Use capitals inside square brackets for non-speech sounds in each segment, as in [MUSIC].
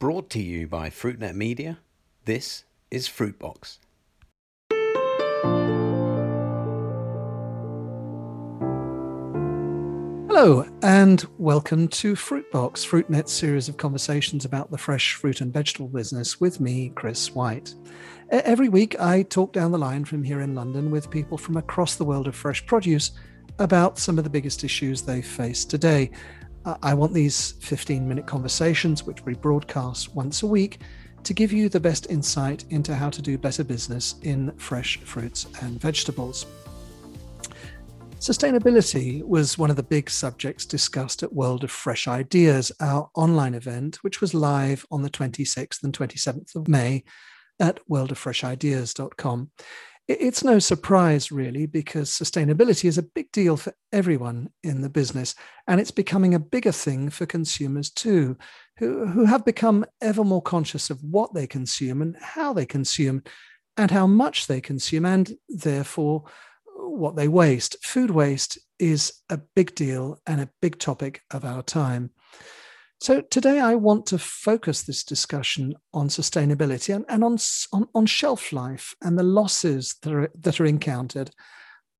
Brought to you by FruitNet Media, this is Fruitbox. Hello, and welcome to Fruitbox, FruitNet's series of conversations about the fresh fruit and vegetable business with me, Chris White. Every week, I talk down the line from here in London with people from across the world of fresh produce about some of the biggest issues they face today. I want these 15 minute conversations, which we broadcast once a week, to give you the best insight into how to do better business in fresh fruits and vegetables. Sustainability was one of the big subjects discussed at World of Fresh Ideas, our online event, which was live on the 26th and 27th of May at worldoffreshideas.com. It's no surprise, really, because sustainability is a big deal for everyone in the business, and it's becoming a bigger thing for consumers too, who, who have become ever more conscious of what they consume and how they consume, and how much they consume, and therefore what they waste. Food waste is a big deal and a big topic of our time. So today I want to focus this discussion on sustainability and, and on, on, on, shelf life and the losses that are, that are encountered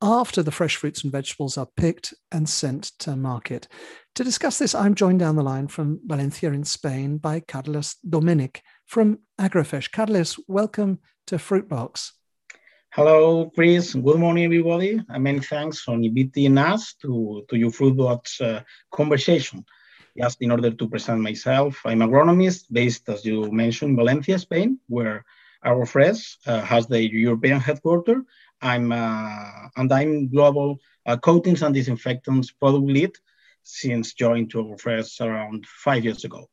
after the fresh fruits and vegetables are picked and sent to market. To discuss this, I'm joined down the line from Valencia in Spain by Carlos Doménech from AgroFresh. Carlos, welcome to Fruitbox. Hello, Chris. Good morning, everybody. And many thanks for inviting us to, to your Fruitbox uh, conversation just in order to present myself, I'm agronomist based, as you mentioned, Valencia, Spain, where AgroFresh uh, has the European headquarters. I'm uh, and I'm global uh, coatings and disinfectants product lead since joining to AgroFresh around five years ago.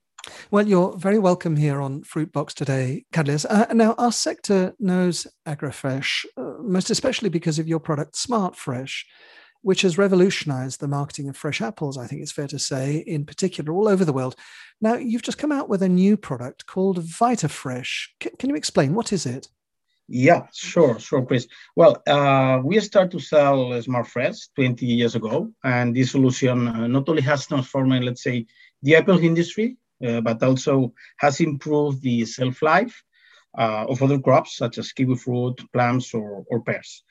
Well, you're very welcome here on Fruitbox today, Carlos. Uh, now, our sector knows AgroFresh, uh, most especially because of your product, SmartFresh which has revolutionized the marketing of fresh apples, I think it's fair to say, in particular, all over the world. Now, you've just come out with a new product called VitaFresh. C- can you explain what is it? Yeah, sure, sure, Chris. Well, uh, we started to sell SmartFresh 20 years ago, and this solution uh, not only has transformed, let's say, the apple industry, uh, but also has improved the shelf life uh, of other crops such as kiwi fruit, plums, or, or pears.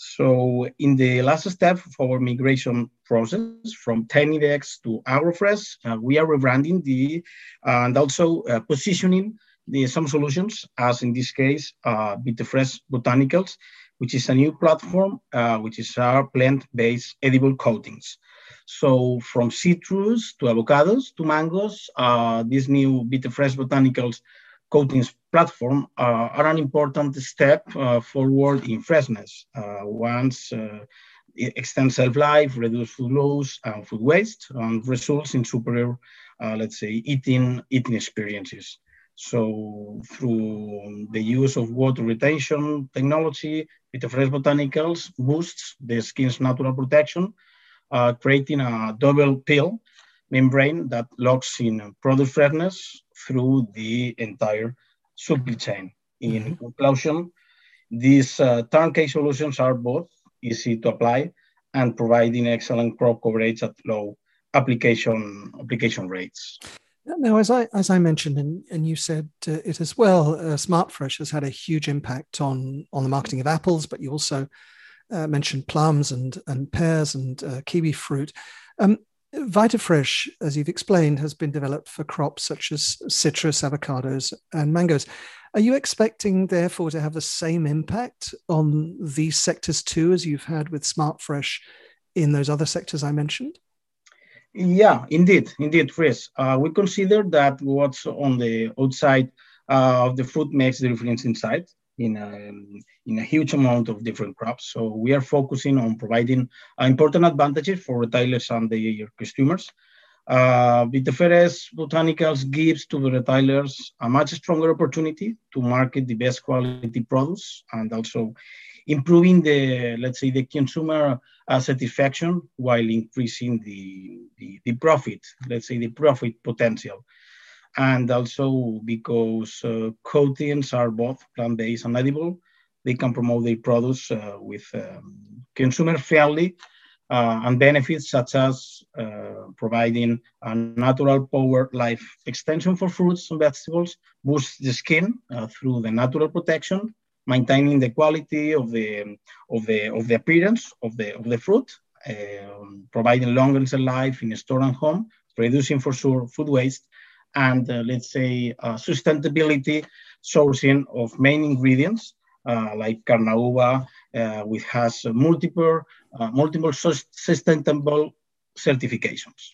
So in the last step of our migration process from Tecnidex to AgroFresh, uh, we are rebranding the uh, and also uh, positioning the some solutions, as in this case, uh, VitaFresh Botanicals, which is a new platform, uh, which is our plant-based edible coatings. So from citrus to avocados to mangoes, uh, this new VitaFresh Botanicals coatings platform uh, are an important step uh, forward in freshness. Uh, once it extends shelf life, reduce food loss and food waste, and results in superior, let's say, eating eating experiences. So through the use of water retention technology, VitaFresh Botanicals boosts the skin's natural protection, uh, creating a double pill membrane that locks in product freshness through the entire supply chain. In mm-hmm. conclusion, these uh, turnkey solutions are both easy to apply and providing excellent crop coverage at low application application rates. Now, as I as I mentioned, and, and you said uh, it as well, uh, SmartFresh has had a huge impact on on the marketing of apples, but you also uh, mentioned plums and and pears and uh, kiwi fruit. Um, VitaFresh, as you've explained, has been developed for crops such as citrus, avocados, and mangoes. Are you expecting, therefore, to have the same impact on these sectors too as you've had with SmartFresh in those other sectors I mentioned? Yeah, indeed, indeed, Chris. Uh, we consider that what's on the outside uh, of the fruit makes the difference inside in a, in a huge amount of different crops. So we are focusing on providing important advantages for retailers and their customers. Uh, VitaFresh Botanicals gives to the retailers a much stronger opportunity to market the best quality products and also improving the, let's say, the consumer uh, satisfaction while increasing the, the, the profit, let's say, the profit potential and also because uh, coatings are both plant-based and edible, they can promote their products uh, with um, consumer-friendly uh, and benefits such as uh, providing a natural power life extension for fruits and vegetables, boosts the skin uh, through the natural protection, maintaining the quality of the of the of the appearance of the of the fruit, um, providing longer life in store and home, reducing for sure food waste, and uh, let's say uh, sustainability sourcing of main ingredients uh, like Carnauba, uh, which has multiple uh, multiple sustainable certifications.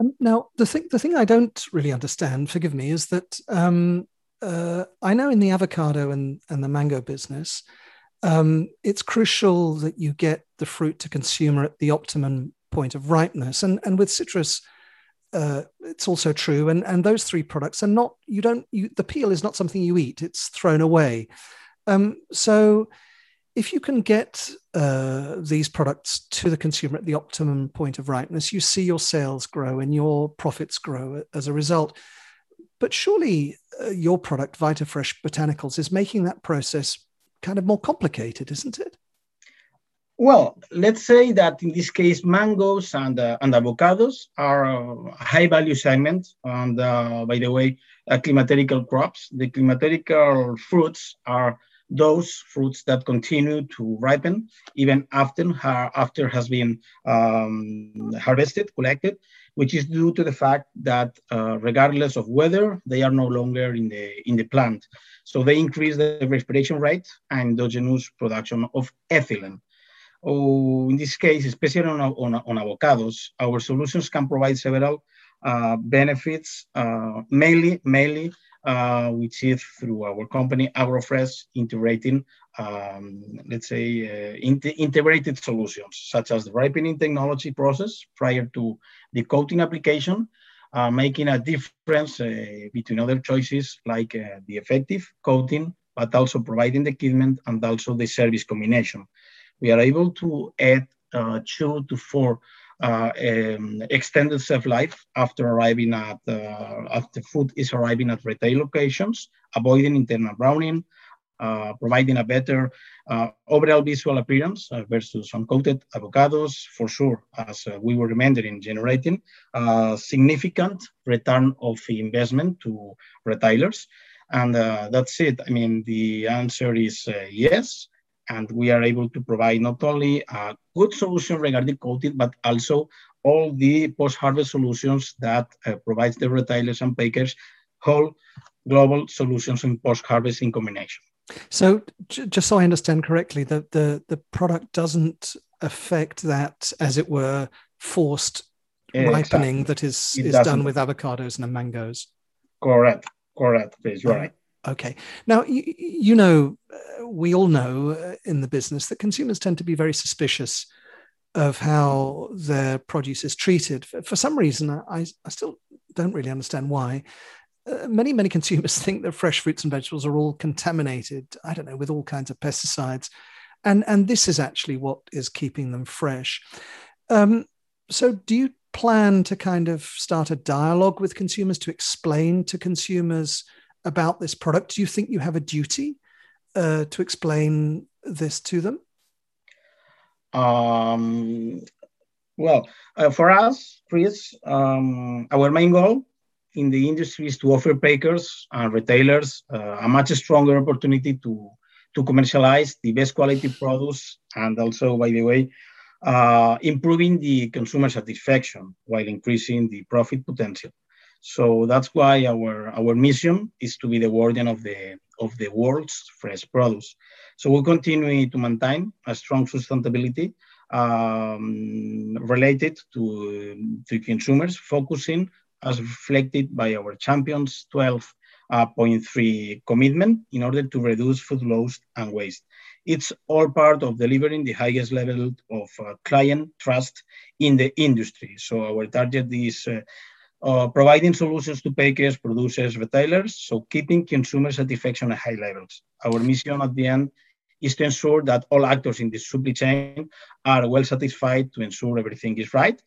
Um, now, the thing the thing I don't really understand, forgive me, is that um, uh, I know in the avocado and, and the mango business, um, it's crucial that you get the fruit to consumer at the optimum point of ripeness. And, and with citrus, uh, it's also true. And, and those three products are not, you don't, you, the peel is not something you eat, it's thrown away. Um, so if you can get uh, these products to the consumer at the optimum point of ripeness, you see your sales grow and your profits grow as a result. But surely uh, your product, VitaFresh Botanicals, is making that process kind of more complicated, isn't it? Well, let's say that in this case, mangoes and, uh, and avocados are a high value segment. And uh, by the way, uh, climaterical crops. The climaterical fruits are those fruits that continue to ripen even after, after has been um, harvested, collected which is due to the fact that uh, regardless of weather, they are no longer in the, in the plant. So they increase the respiration rate and endogenous production of ethylene. Oh, in this case, especially on, on, on avocados, our solutions can provide several uh, benefits, uh, mainly, mainly uh, which is through our company AgroFresh integrating, um, let's say, uh, integrated solutions such as the ripening technology process prior to the coating application, uh, making a difference uh, between other choices like the effective coating, but also providing the equipment and also the service combination. We are able to add uh, two to four uh, um, extended shelf life after arriving at uh, after food is arriving at retail locations, avoiding internal browning, uh, providing a better uh, overall visual appearance uh, versus uncoated avocados, for sure, as uh, we were remembering, generating significant return of investment to retailers. And that's it. I mean, the answer is yes and we are able to provide not only a good solution regarding coating, but also all the post-harvest solutions that uh, provides the retailers and bakers whole global solutions in post-harvest in combination. So, j- just so I understand correctly, the, the the product doesn't affect that, as it were, forced exactly. ripening that is is done with avocados and mangoes. Correct. Correct. Please, you're right. Okay. Now, you, you know, we all know uh, in the business that consumers tend to be very suspicious of how their produce is treated. For, for some reason, I, I still don't really understand why. Uh, many, many consumers [LAUGHS] think that fresh fruits and vegetables are all contaminated, I don't know, with all kinds of pesticides. And, and this is actually what is keeping them fresh. Um, so, do you plan to kind of start a dialogue with consumers to explain to consumers? About this product, do you think you have a duty uh, to explain this to them? Um, well, uh, for us, Chris, um, our main goal in the industry is to offer bakers and retailers uh, a much stronger opportunity to, to commercialize the best quality products and also, by the way, uh, improving the consumer satisfaction while increasing the profit potential. So that's why our, our mission is to be the guardian of the, of the world's fresh produce. So we'll continue to maintain a strong sustainability um, related to, to consumers, focusing as reflected by our Champions 12.3 uh, commitment in order to reduce food loss and waste. It's all part of delivering the highest level of uh, client trust in the industry. So our target is uh, uh, providing solutions to bakers, producers, retailers, so keeping consumer satisfaction at high levels. Our mission at the end is to ensure that all actors in the supply chain are well satisfied to ensure everything is right.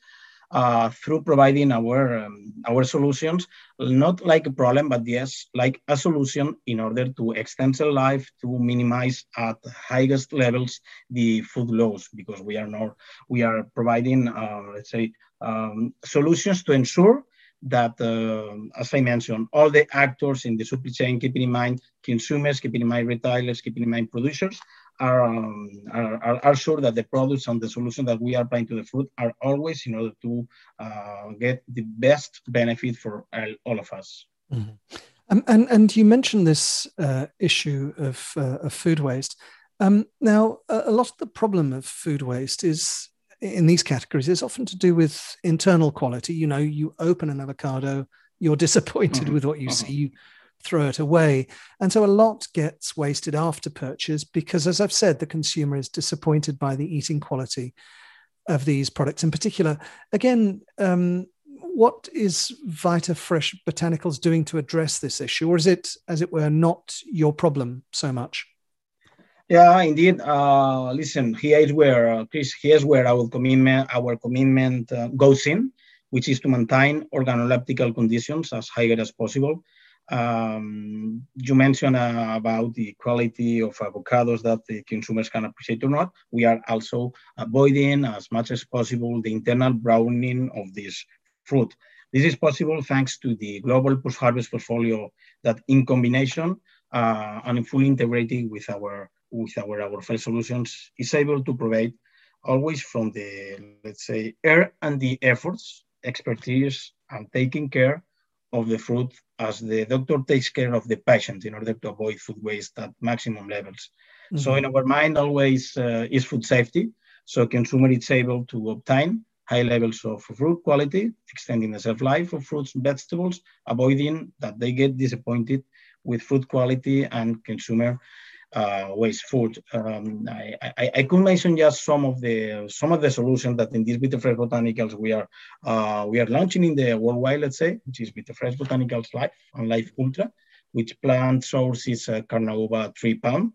uh, through providing our um, our solutions, not like a problem, but yes, like a solution in order to extend the life to minimize at highest levels the food loss, because we are not we are providing uh, let's say um, solutions to ensure that, uh, as I mentioned, all the actors in the supply chain, keeping in mind consumers, keeping in mind retailers, keeping in mind producers, are, um, are, are, sure that the products and the solution that we are applying to the food are always in order to uh, get the best benefit for all of us. Mm-hmm. Um, and, and you mentioned this uh, issue of, uh, of food waste. Um, now, a, a lot of the problem of food waste is in these categories is often to do with internal quality. You know, you open an avocado, you're [LAUGHS] disappointed mm-hmm. with what you mm-hmm. see, you throw it away. And so a lot gets wasted after purchase because, as I've said, the consumer is disappointed by the eating quality of these products in particular. Again, um, what is VitaFresh Botanicals doing to address this issue, or is it, as it were, not your problem so much? Yeah, indeed. Uh, listen, here is where uh, Chris. Here's where our commitment, our commitment uh, goes in, which is to maintain organoleptical conditions as high as possible. Um, you mentioned uh, about the quality of avocados that the consumers can appreciate or not. We are also avoiding as much as possible the internal browning of this fruit. This is possible thanks to the global post-harvest portfolio that in combination uh, and fully integrated with our with our, our file solutions is able to provide always from the, let's say, air and the efforts, expertise, and taking care of the fruit as the doctor takes care of the patient in order to avoid food waste at maximum levels. Mm-hmm. So in our mind always uh, is food safety. So consumer is able to obtain high levels of fruit quality, extending the shelf life of fruits and vegetables, avoiding that they get disappointed with food quality and consumer uh, waste food. Um, I, I, I, could mention just some of the some of the solutions that in these Fresh Botanicals we are uh, we are launching in the worldwide, let's say, which is Fresh Botanicals Life and Life Ultra, which plant source is uh, Carnauba tree palm.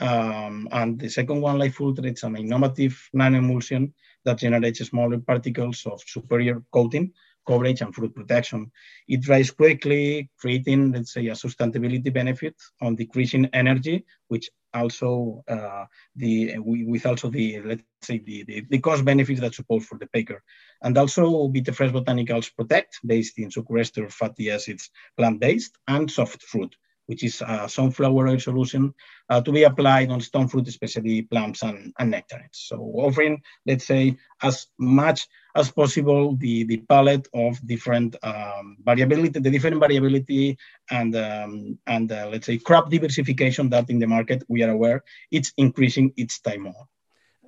Um, and the second one, Life Ultra, it's an innovative nanoemulsion that generates smaller particles of superior coating coverage and fruit protection. It dries quickly, creating, let's say, a sustainability benefit on decreasing energy, which also uh, the with also the let's say the, the, the cost benefits that support for the packer, and also VitaFresh Botanicals Protect, based in sucroester fatty acids, plant-based, and soft fruit which is a sunflower oil solution uh, to be applied on stone fruit, especially plums and, and nectarines. So offering, let's say, as much as possible the, the palette of different um, variability, the different variability and, um, and uh, let's say crop diversification that in the market we are aware it's increasing its time more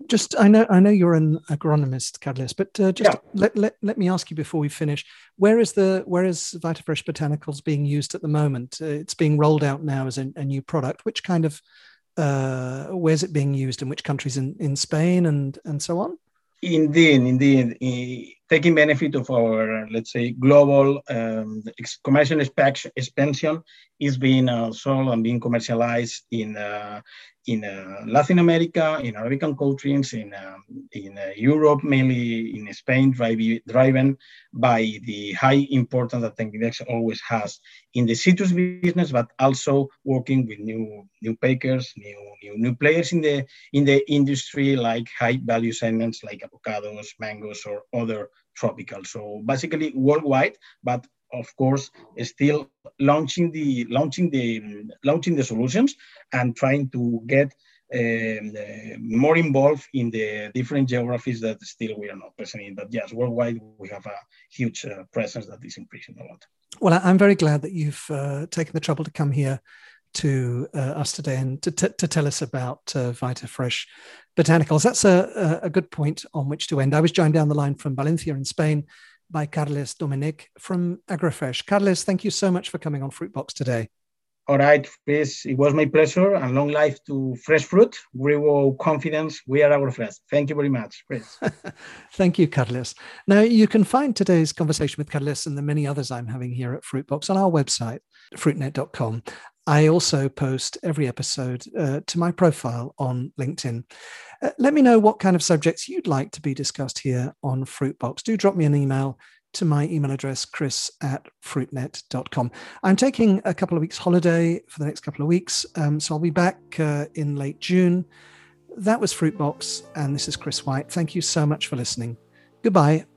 just I know I know you're an agronomist, Carles, but uh, just yeah. let, let, let me ask you before we finish, where is the where is VitaFresh Botanicals being used at the moment? Uh, it's being rolled out now as a, a new product. Which kind of uh, where's it being used in which countries in, in Spain and and so on? Indeed, indeed, taking benefit of our, let's say, global um, commercial expansion is being uh, sold and being commercialized in uh, in uh, Latin America, in Arabican countries, in um, in uh, Europe, mainly in Spain, driven by the high importance that Tecnidex always has in the citrus business, but also working with new new packers, new, new new players in the in the industry, like high value segments like avocados, mangoes, or other tropical. So basically worldwide, but of course still launching the launching the launching the solutions and trying to get um, uh, more involved in the different geographies that still we are not present in. But yes, worldwide we have a huge uh, presence that is increasing a lot. Well, I'm very glad that you've uh, taken the trouble to come here to uh, us today and to, t- to tell us about uh, VitaFresh Botanicals. That's a, a good point on which to end. I was joined down the line from Valencia in Spain by Carles Doménech from AgroFresh. Carles, thank you so much for coming on Fruitbox today. All right, Chris, it was my pleasure and long life to Fresh Fruit. We will confidence. We are AgroFresh. Thank you very much, Chris. [LAUGHS] Thank you, Carlos. Now, you can find today's conversation with Carlos and the many others I'm having here at Fruitbox on our website, fruitnet.com. I also post every episode uh, to my profile on LinkedIn. Uh, let me know what kind of subjects you'd like to be discussed here on Fruitbox. Do drop me an email to my email address, chris at fruitnet.com. I'm taking a couple of weeks holiday for the next couple of weeks, um, so I'll be back uh, in late June. That was Fruitbox, and this is Chris White. Thank you so much for listening. Goodbye.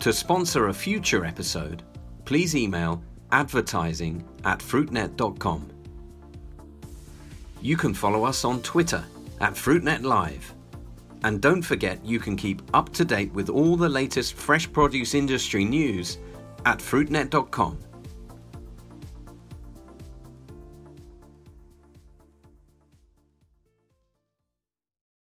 To sponsor a future episode, please email advertising at fruitnet.com. You can follow us on Twitter at FruitNet Live. And don't forget you can keep up to date with all the latest fresh produce industry news at fruitnet.com.